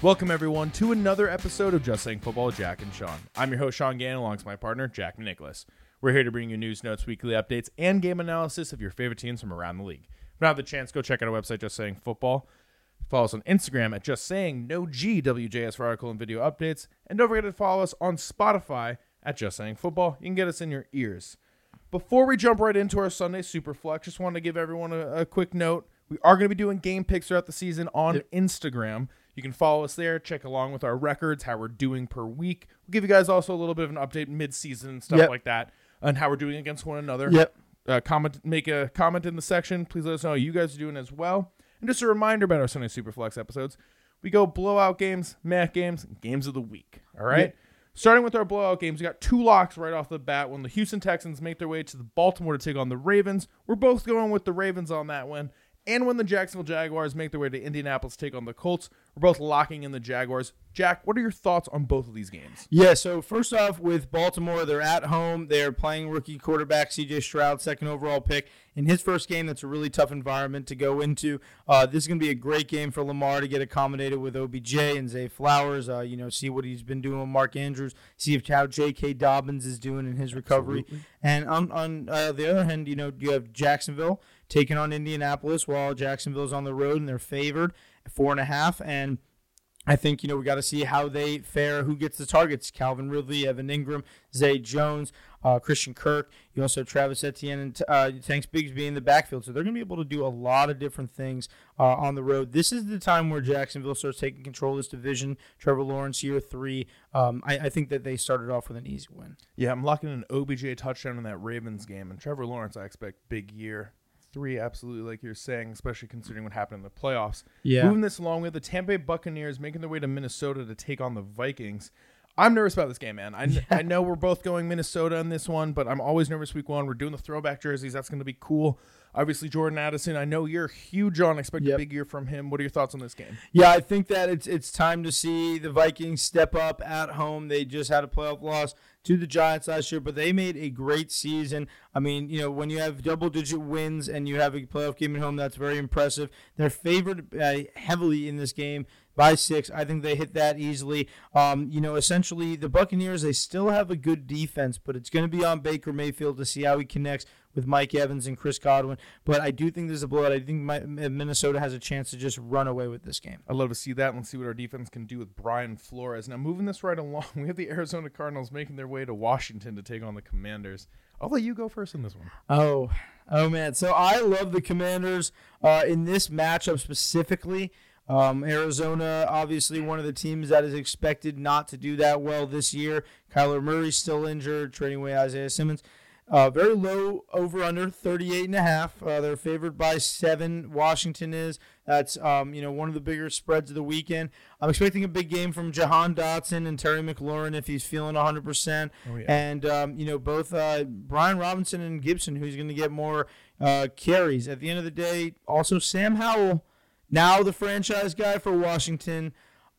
Welcome, everyone, to another episode of Just Saying Football with Jack and Sean. I'm your host, Sean Gann, alongside my partner, Jack Nicholas. We're here to bring you news, notes, weekly updates, and game analysis of your favorite teams from around the league. If you have the chance, go check out our website, Just Saying Football. Follow us on Instagram at Just Saying No G WJS for article and video updates. And don't forget to follow us on Spotify at Just Saying Football. You can get us in your ears. Before we jump right into our Sunday Superflex, just wanted to give everyone a, a quick note. We are going to be doing game picks throughout the season on Instagram. You can follow us there, check along with our records, how we're doing per week. We'll give you guys also a little bit of an update mid-season and stuff Yep. like that, and how we're doing against one another. Yep. Uh, comment, make a comment in the section. Please let us know how you guys are doing as well. And just a reminder about our Sunday Superflex episodes: we go blowout games, math games, games of the week. All right. Yep. Starting with our blowout games, we got two locks right off the bat. When the Houston Texans make their way to the Baltimore to take on the Ravens, we're both going with the Ravens on that one. And when the Jacksonville Jaguars make their way to Indianapolis to take on the Colts, we're both locking in the Jaguars. Jack, what are your thoughts on both of these games? Yeah, so first off, with Baltimore, they're at home. They're playing rookie quarterback CJ Stroud, second overall pick. In his first game, that's a really tough environment to go into. Uh, this is going to be a great game for Lamar to get accommodated with OBJ and Zay Flowers. Uh, you know, see what he's been doing with Mark Andrews, see if how J.K. Dobbins is doing in his recovery. And on, on uh, the other hand, you know, you have Jacksonville taking on Indianapolis while Jacksonville's on the road and they're favored at four and a half. And I think you know we got to see how they fare. Who gets the targets? Calvin Ridley, Evan Engram, Zay Jones, uh, Christian Kirk. You also have Travis Etienne and uh, Tanks Bigsby in the backfield. So they're going to be able to do a lot of different things uh, on the road. This is the time where Jacksonville starts taking control of this division. Trevor Lawrence, year three. Um, I, I think that they started off with an easy win. Yeah, I'm locking an OBJ touchdown in that Ravens game, and Trevor Lawrence, I expect big year three, absolutely, like you're saying, especially considering what happened in the playoffs. Yeah. Moving this along with the Tampa Bay Buccaneers making their way to Minnesota to take on the Vikings. I'm nervous about this game, man. I, kn- I know we're both going Minnesota in this one, but I'm always nervous week one. We're doing the throwback jerseys. That's going to be cool. Obviously, Jordan Addison, I know you're huge on. Expect a big year from him. What are your thoughts on this game? Yeah, I think that it's it's time to see the Vikings step up at home. They just had a playoff loss to the Giants last year, but they made a great season. I mean, you know, when you have double digit wins and you have a playoff game at home, that's very impressive. They're favored uh, heavily in this game by six. I think they hit that easily. Um, you know, essentially the Buccaneers they still have a good defense, but it's going to be on Baker Mayfield to see how he connects with Mike Evans and Chris Godwin. But I do think there's a blowout. I think my, Minnesota has a chance to just run away with this game. I'd love to see that. Let's see what our defense can do with Brian Flores. Now, moving this right along, we have the Arizona Cardinals making their way to Washington to take on the Commanders. I'll let you go first in this one. Oh, oh man. So I love the Commanders uh, in this matchup specifically. Um, Arizona, obviously, one of the teams that is expected not to do that well this year. Kyler Murray's still injured, trading away Isaiah Simmons. Uh, very low over under 38 and a half. Uh, they're favored by seven. Washington is. That's um, you know one of the bigger spreads of the weekend. I'm expecting a big game from Jahan Dotson and Terry McLaurin if he's feeling 100. percent Oh, yeah. And um, you know both uh, Brian Robinson and Gibson, who's going to get more uh, carries. At the end of the day, also Sam Howell, now the franchise guy for Washington.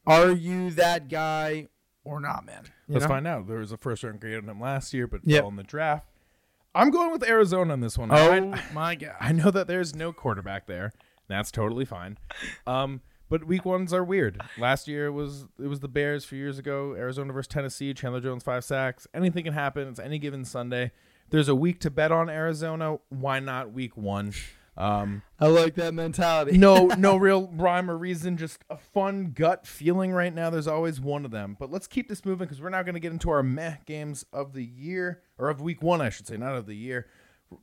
Are you that guy or not, man? You Let's know? find out. There was a first round grade on him last year, but Yep. fell in the draft. I'm going with Arizona on this one. Oh I, my god. I know that there's no quarterback there. That's totally fine. Um, but week ones are weird. Last year it was it was the Bears. A few years ago, Arizona versus Tennessee. Chandler Jones five sacks. Anything can happen. It's any given Sunday. There's a week to bet on Arizona. Why not week one? Um, I like that mentality. no, no real rhyme or reason. Just a fun gut feeling right now. There's always one of them. But let's keep this moving because we're now going to get into our meh games of the year or of week one, I should say, not of the year.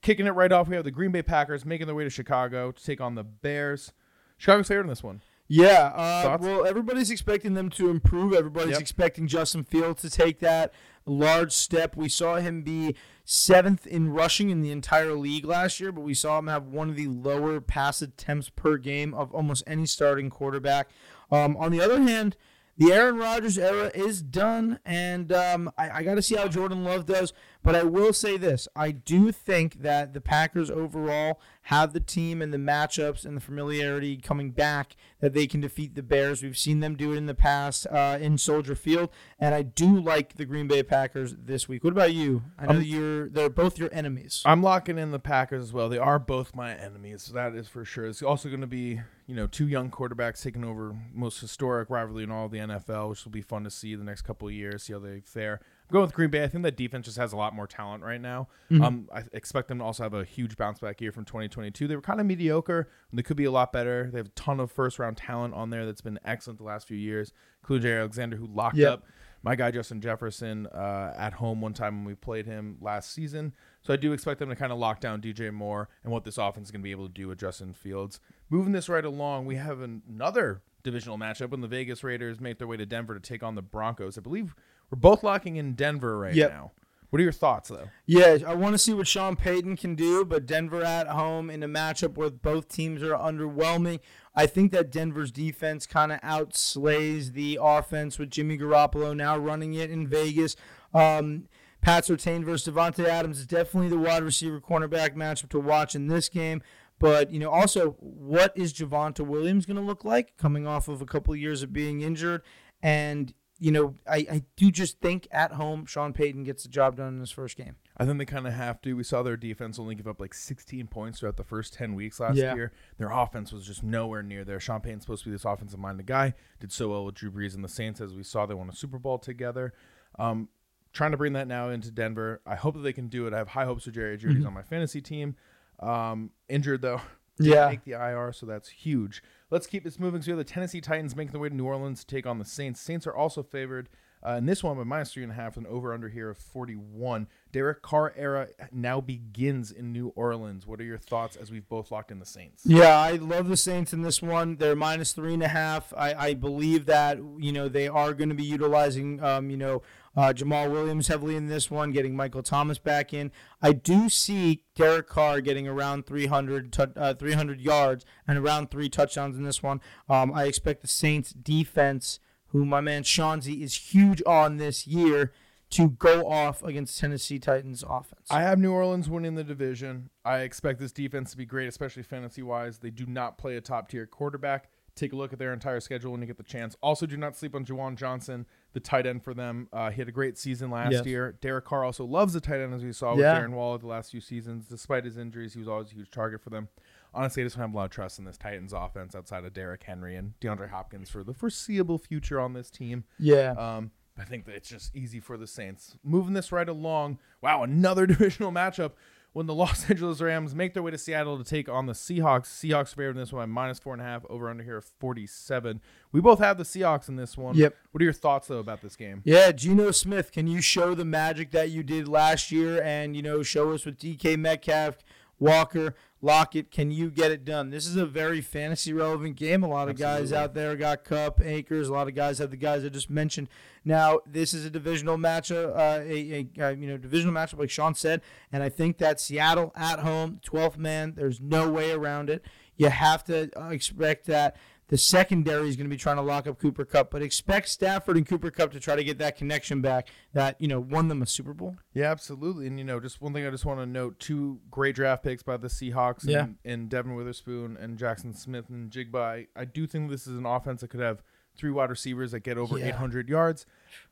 Kicking it right off, we have the Green Bay Packers making their way to Chicago to take on the Bears. Chicago's favored in this one. Yeah, uh, well, everybody's expecting them to improve. Everybody's Yep. expecting Justin Fields to take that large step. We saw him be seventh in rushing in the entire league last year, but we saw him have one of the lower pass attempts per game of almost any starting quarterback. Um, on the other hand, the Aaron Rodgers era is done, and um, I, I got to see how Jordan Love does. But I will say this I do think that the Packers overall have the team and the matchups and the familiarity coming back that they can defeat the Bears. We've seen them do it in the past uh, in Soldier Field, and I do like the Green Bay Packers this week. What about you? I know Um, you're they're both your enemies. I'm locking in the Packers as well. They are both my enemies. That is for sure. It's also going to be, you know, two young quarterbacks taking over most historic rivalry in all of the NFL, which will be fun to see the next couple of years, see how they fare. I'm going with Green Bay. I think that defense just has a lot more talent right now. Um, I expect them to also have a huge bounce back year from 2022. They were kind of mediocre. And they could be a lot better. They have a ton of first round talent on there that's been excellent the last few years, including Jay Alexander, who locked Yep. up my guy Justin Jefferson uh, at home one time when we played him last season. So I do expect them to kind of lock down DJ Moore and what this offense is going to be able to do with Justin Fields. Moving this right along, we have an- another divisional matchup when the Vegas Raiders make their way to Denver to take on the Broncos. I believe we're both locking in Denver right Yep. now. What are your thoughts though? Yeah, I want to see what Sean Payton can do, but Denver at home in a matchup where both teams are underwhelming. I think that Denver's defense kind of outslays the offense with Jimmy Garoppolo now running it in Vegas. Um, Pat Surtain versus Davante Adams is definitely the wide receiver cornerback matchup to watch in this game. But you know, also, what is Javonte Williams going to look like coming off of a couple of years of being injured? And you know, I, I do just think at home, Sean Payton gets the job done in his first game. I think they kind of have to. We saw their defense only give up like 16 points throughout the first 10 weeks last Yeah. year. Their offense was just nowhere near there. Sean Payton's supposed to be this offensive minded guy. Did so well with Drew Brees and the Saints, as we saw. They won a Super Bowl together. Um, trying to bring that now into Denver. I hope that they can do it. I have high hopes for Jerry Jeudy's on my fantasy team. Um, injured though. Yeah. Make the IR, so that's huge. Let's keep this moving. So the Tennessee Titans making their way to New Orleans to take on the Saints. Saints are also favored uh, in this one by minus three and a half, and over under here of 41. Derek Carr era now begins in New Orleans. What are your thoughts as we've both locked in the Saints? Yeah, I love the Saints in this one. They're minus three and a half. I, I believe that you know they are going to be utilizing um, you know uh, Jamaal Williams heavily in this one, getting Michael Thomas back in. I do see Derek Carr getting around 300 tou- uh, 300 yards and around three touchdowns in this one. Um, I expect the Saints defense, who my man Shanzi is huge on this year, to go off against Tennessee Titans offense. I have New Orleans winning the division. I expect this defense to be great, especially fantasy wise. They do not play a top tier quarterback. Take a look at their entire schedule when you get the chance. Also, do not sleep on Juwan Johnson, the tight end for them. Uh, he had a great season last Yes. year. Derek Carr also loves the tight end, as we saw with Yeah. Darren Waller the last few seasons. Despite his injuries, he was always a huge target for them. Honestly, I just don't have a lot of trust in this Titans offense outside of Derrick Henry and DeAndre Hopkins for the foreseeable future on this team. yeah. Um, I think that it's just easy for the Saints. Moving this right along. Wow, another divisional matchup when the Los Angeles Rams make their way to Seattle to take on the Seahawks. Seahawks favored in this one by minus four and a half, over under here of 47. We both have the Seahawks in this one. Yep. What are your thoughts, though, about this game? Yeah, Geno Smith, can you show the magic that you did last year and, you know, show us with DK Metcalf, Walker, Lockett? Can you get it done? This is a very fantasy relevant game. A lot of guys out there got Kupp, Akers. A lot of guys have the guys I just mentioned. Now, this is a divisional matchup, uh, a, a, uh you know divisional matchup, like Sean said, and I think that Seattle at home, 12th man, there's no way around it. You have to uh, expect that the secondary is going to be trying to lock up Cooper Kupp, but expect Stafford and Cooper Kupp to try to get that connection back that you know won them a Super Bowl. Yeah, absolutely. And, you know, just one thing I just want to note two great draft picks by the Seahawks Yeah. and, and Devon Witherspoon and Jaxon Smith-Njigba. I, I do think this is an offense that could have three wide receivers that get over Yeah. 800 yards.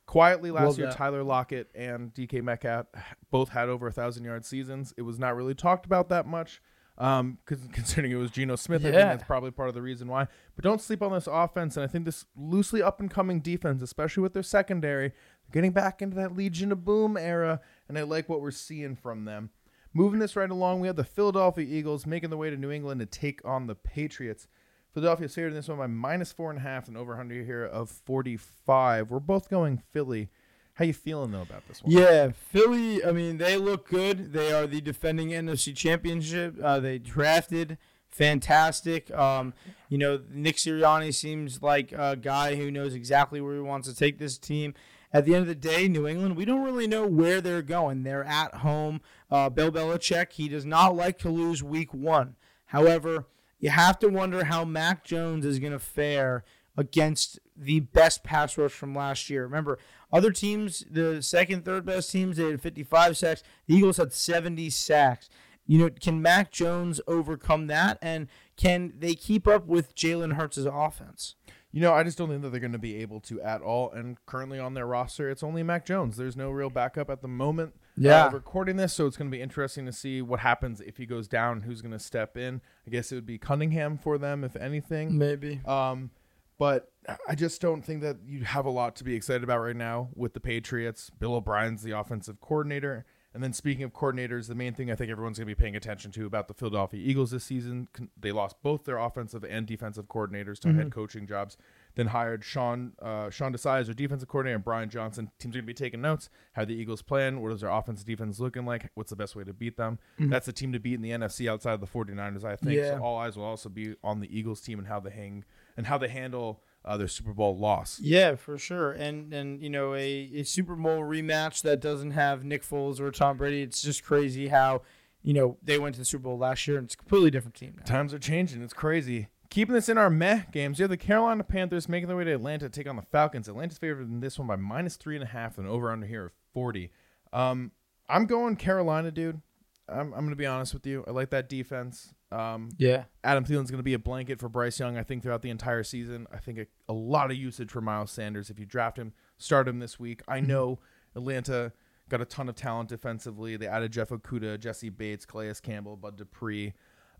Quietly last Love year, that. Tyler Lockett and DK Metcalf both had over a 1,000 yard seasons. It was not really talked about that much. Um, considering it was Geno Smith, I think that's probably part of the reason why. But don't sleep on this offense, and I think this loosely up and coming defense, especially with their secondary, getting back into that Legion of Boom era, and I like what we're seeing from them. Moving this right along, we have the Philadelphia Eagles making their way to New England to take on the Patriots. Philadelphia's favored in this one by minus four and a half and over under here of 45. We're both going Philly. How you feeling though about this one? Yeah, Philly. I mean, they look good. They are the defending NFC championship. Uh, they drafted fantastic. Um, you know, Nick Sirianni seems like a guy who knows exactly where he wants to take this team. At the end of the day, New England, we don't really know where they're going. They're at home. Uh, Bill Belichick, he does not like to lose week one. However, you have to wonder how Mac Jones is going to fare against the best pass rush from last year. Remember, other teams, the second, third best teams, they had 55 sacks. The Eagles had 70 sacks. You know, can Mac Jones overcome that? And can they keep up with Jalen Hurts' offense? You know, I just don't think that they're going to be able to at all. And currently on their roster, it's only Mac Jones. There's no real backup at the moment. Yeah. Uh, recording this, so it's going to be interesting to see what happens if he goes down. Who's going to step in? I guess it would be Cunningham for them, if anything. Maybe. Um, but I just don't think that you have a lot to be excited about right now with the Patriots. Bill O'Brien's the offensive coordinator. And then speaking of coordinators, the main thing I think everyone's going to be paying attention to about the Philadelphia Eagles this season, they lost both their offensive and defensive coordinators to head coaching jobs. Then hired Sean uh, Sean Desai as their defensive coordinator and Brian Johnson. Teams are going to be taking notes. How the Eagles playing? What is their offense defense looking like? What's the best way to beat them? That's the team to beat in the NFC outside of the 49ers, I think. Yeah. So all eyes will also be on the Eagles team and how they hang and how they handle uh, their Super Bowl loss. Yeah, for sure. And and you know, a, a Super Bowl rematch that doesn't have Nick Foles or Tom Brady. It's just crazy how, you know, they went to the Super Bowl last year and it's a completely different team now. Times are changing. It's crazy. Keeping this in our meh games, you have the Carolina Panthers making their way to Atlanta to take on the Falcons. Atlanta's favored in this one by minus three and a half, and over under here of 40. Um, I'm going Carolina, dude. I'm, I'm going to be honest with you. I like that defense. Um, Yeah. Adam Thielen's going to be a blanket for Bryce Young, I think, throughout the entire season. I think a, a lot of usage for Miles Sanders. If you draft him, start him this week. I know Atlanta got a ton of talent defensively. They added Jeff Okudah, Jessie Bates, Calais Campbell, Bud Dupree.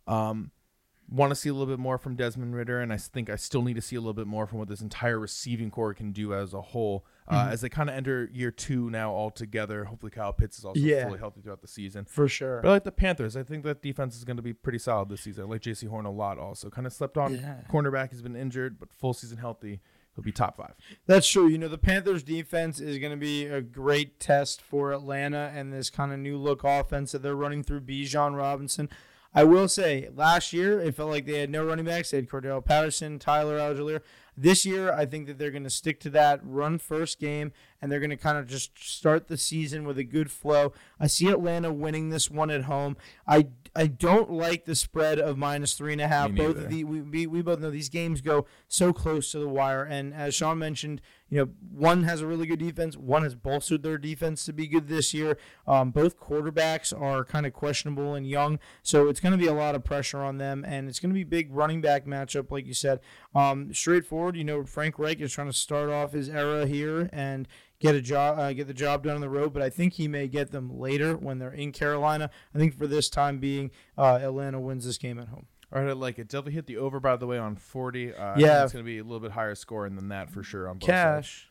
Um, want to see a little bit more from Desmond Ridder, and I think I still need to see a little bit more from what this entire receiving core can do as a whole. Uh, As they kind of enter year two now all together, hopefully Kyle Pitts is also Yeah. fully healthy throughout the season. For sure. But I like the Panthers. I think that defense is going to be pretty solid this season. I like Jaycee Horn a lot. Also, kind of slept on Yeah. cornerback. He's been injured, but full season healthy, he'll be top five. That's true. You know, the Panthers defense is going to be a great test for Atlanta and this kind of new look offense that they're running through Bijan Robinson. I will say, last year it felt like they had no running backs. They had Cordell Patterson, Tyler Allgeier. This year, I think that they're going to stick to that run first game, and they're going to kind of just start the season with a good flow. I see Atlanta winning this one at home. I I don't like the spread of minus three and a half. Both of the we, we, we both know these games go so close to the wire, and as Sean mentioned, you know one has a really good defense, one has bolstered their defense to be good this year. Um, both quarterbacks are kind of questionable and young, so it's going to be a lot of pressure on them, and it's going to be big running back matchup, like you said. Um, straightforward, you know Frank Reich is trying to start off his era here and get a job, uh, get the job done on the road. But I think he may get them later when they're in Carolina. I think for this time being, uh, Atlanta wins this game at home. All right, I like it. Definitely hit the over, by the way, on 40. Uh, Yeah. It's going to be a little bit higher scoring than that for sure on both sides.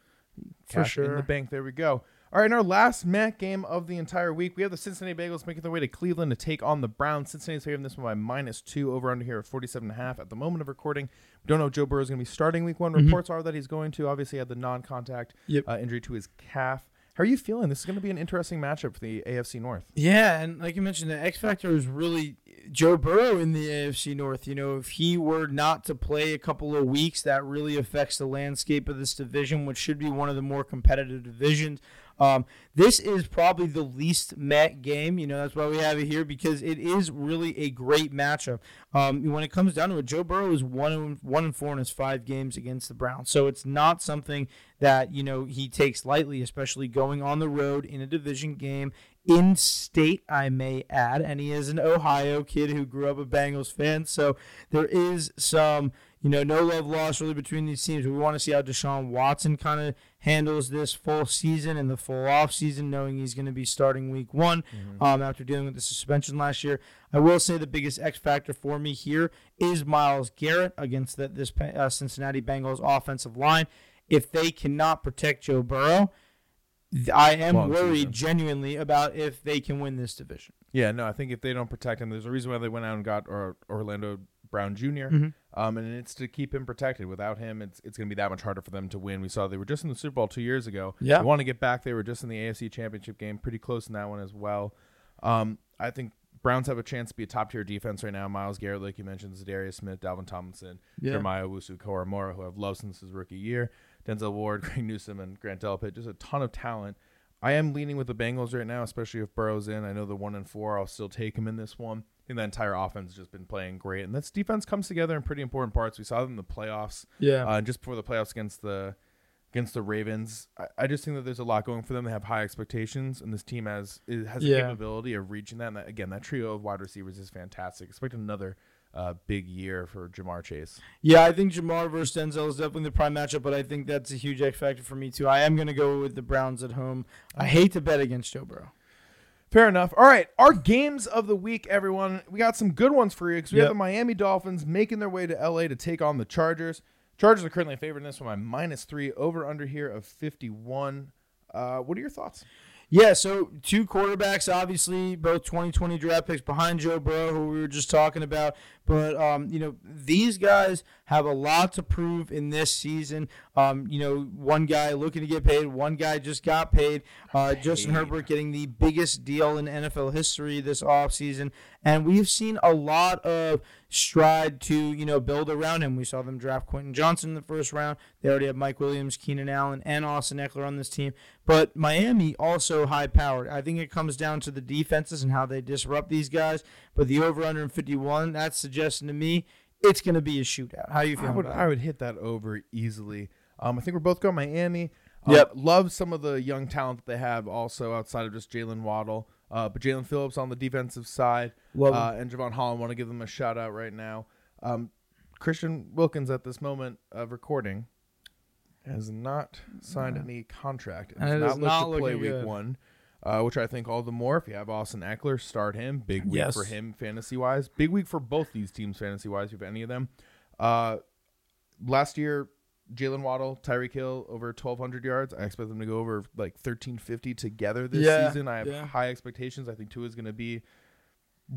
Cash, for sure. in the bank. There we go. All right, in our last MAC game of the entire week, we have the Cincinnati Bengals making their way to Cleveland to take on the Browns. Cincinnati's favoring this one by minus two over under here at 47 and a half. At the moment of recording, we don't know if Joe Burrow is going to be starting week one. Reports are that he's going to. Obviously, had the non-contact Yep. uh, injury to his calf. How are you feeling? This is going to be an interesting matchup for the AFC North. Yeah, and like you mentioned, the X factor is really Joe Burrow in the AFC North. You know, if he were not to play a couple of weeks, that really affects the landscape of this division, which should be one of the more competitive divisions. Um, this is probably the least met game. You know, that's why we have it here because it is really a great matchup. Um, when it comes down to it, Joe Burrow is one one and four in his five games against the Browns, so it's not something that you know he takes lightly, especially going on the road in a division game in state, I may add. And he is an Ohio kid who grew up a Bengals fan. So there is some, you know, no love lost really between these teams. We want to see how Deshaun Watson kind of handles this full season and the full off season, knowing he's going to be starting week one um, after dealing with the suspension last year. I will say the biggest X factor for me here is Myles Garrett against the, this uh, Cincinnati Bengals offensive line. If they cannot protect Joe Burrow, I am Long worried season. genuinely about if they can win this division. Yeah, no, I think if they don't protect him, there's a reason why they went out and got or, Orlando Brown junior Um, and it's to keep him protected. Without him, it's it's going to be that much harder for them to win. We saw they were just in the Super Bowl two years ago. Yeah. they want to get back. They were just in the AFC Championship game, pretty close in that one as well. Um, I think Browns have a chance to be a top tier defense right now. Myles Garrett, like you mentioned, Za'Darius Smith, Dalvin Tomlinson, Yeah. Jeremiah Owusu-Koramoah, who I've loved since his rookie year. Denzel Ward, Greg Newsome, and Grant Delpit. Just a ton of talent. I am leaning with the Bengals right now, especially if Burrow's in. I know the one and four. I'll still take him in this one. Think the entire offense has just been playing great, and this defense comes together in pretty important parts. We saw them in the playoffs, Yeah. uh, just before the playoffs against the against the Ravens. I, I just think that there's a lot going for them. They have high expectations, and this team has it has Yeah. the capability of reaching that. And that, again, that trio of wide receivers is fantastic. Expect another uh, big year for Ja'Marr Chase. Yeah, I think Ja'Marr versus Denzel is definitely the prime matchup, but I think that's a huge X factor for me too. I am going to go with the Browns at home. I hate to bet against Joe Burrow. Fair enough. All right, our games of the week, everyone. We got some good ones for you because we Yep. have the Miami Dolphins making their way to LA to take on the Chargers. Chargers are currently favored in this one by minus three. Over under here of fifty one. Uh, what are your thoughts? Yeah, so two quarterbacks, obviously, both 2020 draft picks behind Joe Burrow, who we were just talking about. But, um, you know, these guys have a lot to prove in this season. Um, you know, one guy looking to get paid, one guy just got paid. Uh, Justin Herbert getting the biggest deal in NFL history this offseason. And we've seen a lot of stride to, you know, build around him. We saw them draft Quentin Johnston in the first round. They already have Mike Williams, Keenan Allen, and Austin Ekeler on this team. But Miami also high powered. I think it comes down to the defenses and how they disrupt these guys. But the over under 51, that's suggesting to me it's going to be a shootout. How you I feeling would about I would hit that over easily. Um, I think we're both going Miami. Um, Yep. Love some of the young talent that they have also outside of just Jaylen Waddle. Uh, but Jaelan Phillips on the defensive side uh, and Jevon Holland want to give them a shout out right now. Um, Christian Wilkins at this moment of recording has not signed any contract and And not not to play week good. one. Uh, which I think all the more if you have Austin Ekeler, start him. Big week Yes. for him fantasy wise. Big week for both these teams fantasy wise. If you have any of them. Uh, last year, Jaylen Waddle, Tyreek Hill over 1,200 yards. I expect them to go over like 1,350 together this Yeah, season. I have yeah. high expectations. I think Tua is going to be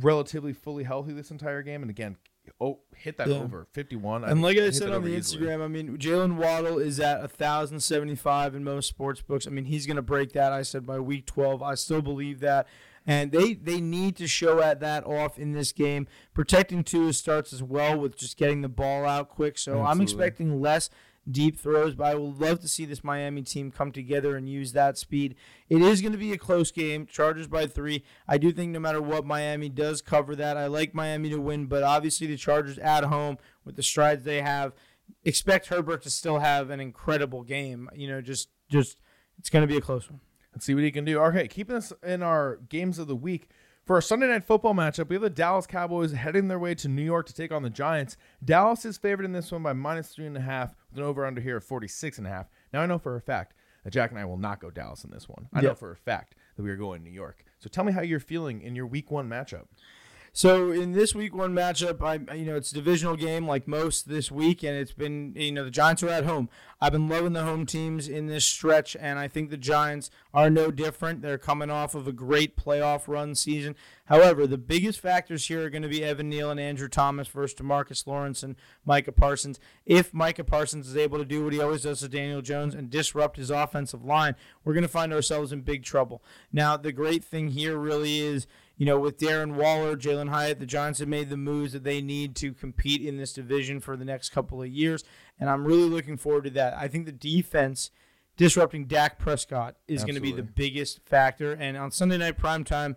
relatively fully healthy this entire game. And again, oh, hit that Yeah. over 51. And like I said on the easily. Instagram, I mean, Jaylen Waddle is at 1,075 in most sports books. I mean, he's going to break that. I said by week 12. I still believe that. And they, they need to show at that off in this game. Protecting Tua starts as well with just getting the ball out quick. So I'm expecting less deep throws, but I would love to see this Miami team come together and use that speed. It is going to be a close game. Chargers by three. I do think no matter what, Miami does cover that. I like Miami to win, but obviously the Chargers at home with the strides they have, expect Herbert to still have an incredible game. You know, just just it's going to be a close one. Let's see what he can do. Okay, keeping us in our games of the week. For our Sunday night football matchup, we have the Dallas Cowboys heading their way to New York to take on the Giants. Dallas is favored in this one by minus three and a half, an over under here of 46 and a half. Now, I know for a fact that Jack and I will not go Dallas in this one. I know for a fact that we are going New York. So tell me how you're feeling in your week one matchup. So in this week one matchup, I you know it's a divisional game like most this week, and it's been you know the Giants are at home. I've been loving the home teams in this stretch, and I think the Giants are no different. They're coming off of a great playoff run season. However, the biggest factors here are going to be Evan Neal and Andrew Thomas versus Demarcus Lawrence and Micah Parsons. If Micah Parsons is able to do what he always does to Daniel Jones and disrupt his offensive line, we're going to find ourselves in big trouble. Now, the great thing here really is you know, with Darren Waller, Jalin Hyatt, the Giants have made the moves that they need to compete in this division for the next couple of years. And I'm really looking forward to that. I think the defense disrupting Dak Prescott is going to be the biggest factor. And on Sunday night primetime,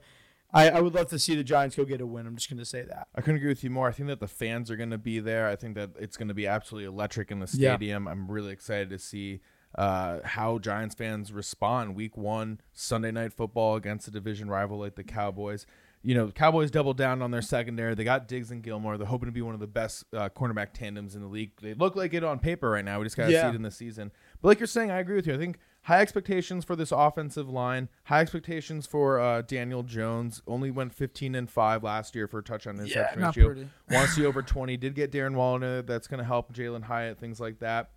I, I would love to see the Giants go get a win. I'm just going to say that. I couldn't agree with you more. I think that the fans are going to be there. I think that it's going to be absolutely electric in the Yeah. stadium. I'm really excited to see uh, how Giants fans respond week one, Sunday night football against a division rival like the Cowboys. You know, the Cowboys doubled down on their secondary. They got Diggs and Gilmore. They're hoping to be one of the best uh, cornerback tandems in the league. They look like it on paper right now. We just got to Yeah. see it in the season. But like you're saying, I agree with you. I think high expectations for this offensive line, high expectations for uh, Daniel Jones. Only went 15 and 5 last year for a touchdown interception not ratio. pretty. Want to see over 20. Did get Darren Waller. That's going to help Jalin Hyatt, things like that.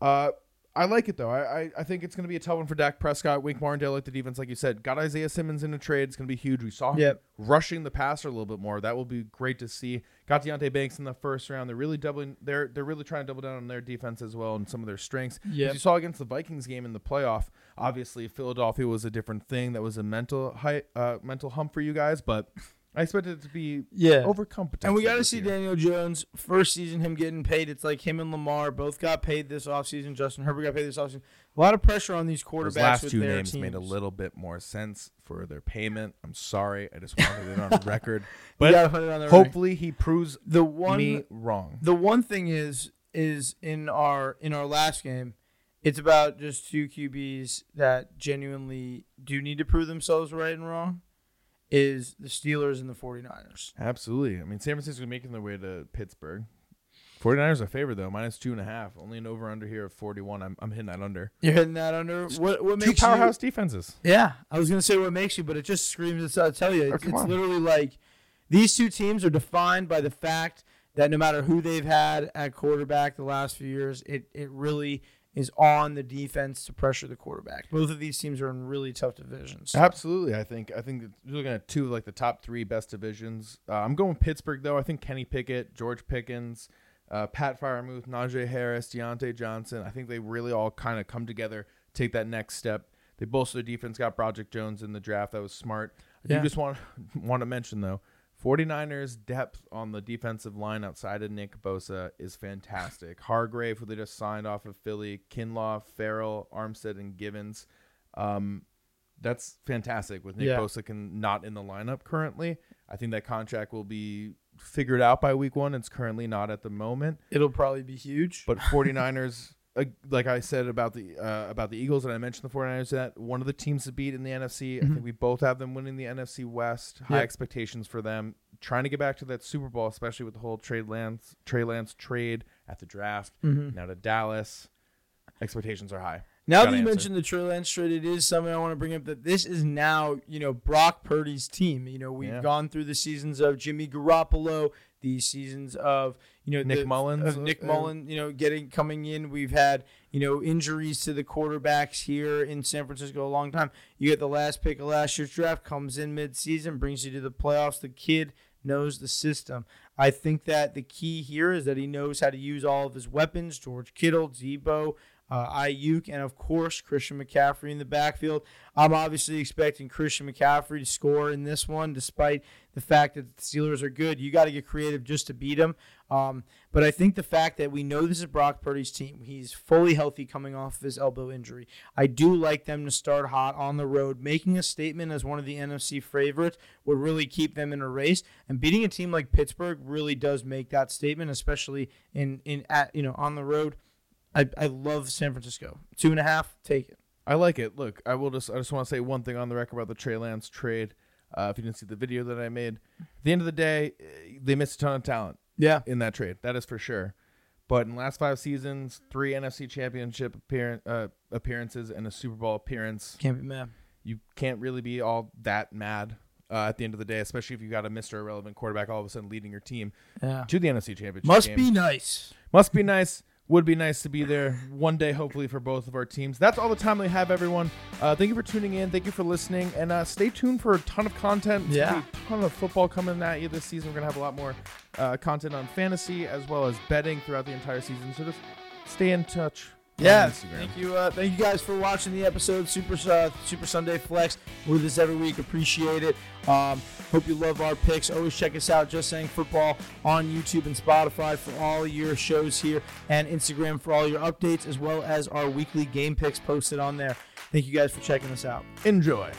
Uh, I like it though. I, I, I think it's going to be a tough one for Dak Prescott. Wink Martindale, like the defense, like you said, got Isaiah Simmons in a trade. It's going to be huge. We saw him Yep. rushing the passer a little bit more. That will be great to see. Got Deonte Banks in the first round. They're really doubling. They're they're really trying to double down on their defense as well and some of their strengths. As you saw against the Vikings game in the playoff. Obviously, Philadelphia was a different thing. That was a mental height, uh, mental hump for you guys, but. I expected it to be Yeah. overcompetent. And we got to see year. Daniel Jones first season him getting paid. It's like him and Lamar both got paid this offseason. Justin Herbert got paid this offseason. A lot of pressure on these quarterbacks Those last with two their names teams. made a little bit more sense for their payment. I'm sorry. I just wanted it on record. But gotta put it on the record. hopefully he proves the one me wrong. the one thing is is in our in our last game, it's about just two QBs that genuinely do need to prove themselves right and wrong. Is the Steelers and the 49ers. Absolutely. I mean, San Francisco's making their way to Pittsburgh. 49ers are favored, though, minus two and a half. Only an over under here of 41. I'm, I'm hitting that under. You're hitting that under. What what Two makes powerhouse you? defenses. Yeah, I was gonna say what makes you, but it just screams. It's, I tell you, Oh, it's, come it's literally like these two teams are defined by the fact that no matter who they've had at quarterback the last few years, it it really is on the defense to pressure the quarterback. Both of these teams are in really tough divisions. Absolutely. I think I think you're looking at two of like the top three best divisions. Uh, I'm going Pittsburgh though. I think Kenny Pickett, George Pickens, uh, Pat Freiermuth, Najee Harris, Diontae Johnson. I think they really all kind of come together, take that next step. They bolster their defense, got Broderick Jones in the draft. That was smart. I Yeah. do just want want to mention though, 49ers depth on the defensive line outside of Nick Bosa is fantastic. Hargrave, who they just signed off of Philly, Kinlaw, Ferrell, Armstead, and Givens. Um, that's fantastic with Nick Yeah. Bosa can not in the lineup currently. I think that contract will be figured out by week one. It's currently not at the moment. It'll probably be huge. But 49ers, uh, like I said about the uh, about the Eagles, and I mentioned the 49ers, that one of the teams to beat in the NFC. I think we both have them winning the NFC West. High Mm-hmm. Yep. expectations for them. Trying to get back to that Super Bowl, especially with the whole trade Lance Trey Lance trade at the draft. Mhm. Now to Dallas, expectations are high. Now Gotta that you answer. mentioned the Trey Lance trade, it is something I want to bring up that this is now, you know, Brock Purdy's team. You know, we've Yeah. gone through the seasons of Jimmy Garoppolo, these seasons of, you know, Nick the- Mullens, of Nick uh, Mullen, you know, getting coming in. We've had, you know, injuries to the quarterbacks here in San Francisco a long time. You get the last pick of last year's draft, comes in mid-season, brings you to the playoffs. The kid knows the system. I think that the key here is that he knows how to use all of his weapons. George Kittle, Deebo, uh, Aiyuk, and of course Christian McCaffrey in the backfield. I'm obviously expecting Christian McCaffrey to score in this one, despite the fact that the Steelers are good. You got to get creative just to beat them. Um, but I think the fact that we know this is Brock Purdy's team, he's fully healthy coming off of his elbow injury. I do like them to start hot on the road, making a statement as one of the NFC favorites would really keep them in a race. And beating a team like Pittsburgh really does make that statement, especially in in at you know on the road. I, I love San Francisco. Two and a half, take it. I like it. Look, I will just I just want to say one thing on the record about the Trey Lance trade. Uh, if you didn't see the video that I made, at the end of the day, eh, they missed a ton of talent Yeah. in that trade. That is for sure. But in the last five seasons, three NFC Championship appearance, uh, appearances and a Super Bowl appearance, Can't be mad. you can't really be all that mad uh, at the end of the day, especially if you got a Mr. Irrelevant quarterback all of a sudden leading your team Yeah. to the NFC Championship. Must game. be nice. Must be nice. Would be nice to be there one day, hopefully, for both of our teams. That's all the time we have, everyone. Uh, thank you for tuning in. Thank you for listening. And uh, stay tuned for a ton of content. It's Yeah. a ton of football coming at you this season. We're going to have a lot more uh, content on fantasy as well as betting throughout the entire season. So just stay in touch. Yeah, thank you. Uh, thank you guys for watching the episode. Super uh, Super Sunday Flex. We're with us every week. Appreciate it. Um, hope you love our picks. Always check us out. Just saying football on YouTube and Spotify for all your shows here, and Instagram for all your updates, as well as our weekly game picks posted on there. Thank you guys for checking us out. Enjoy.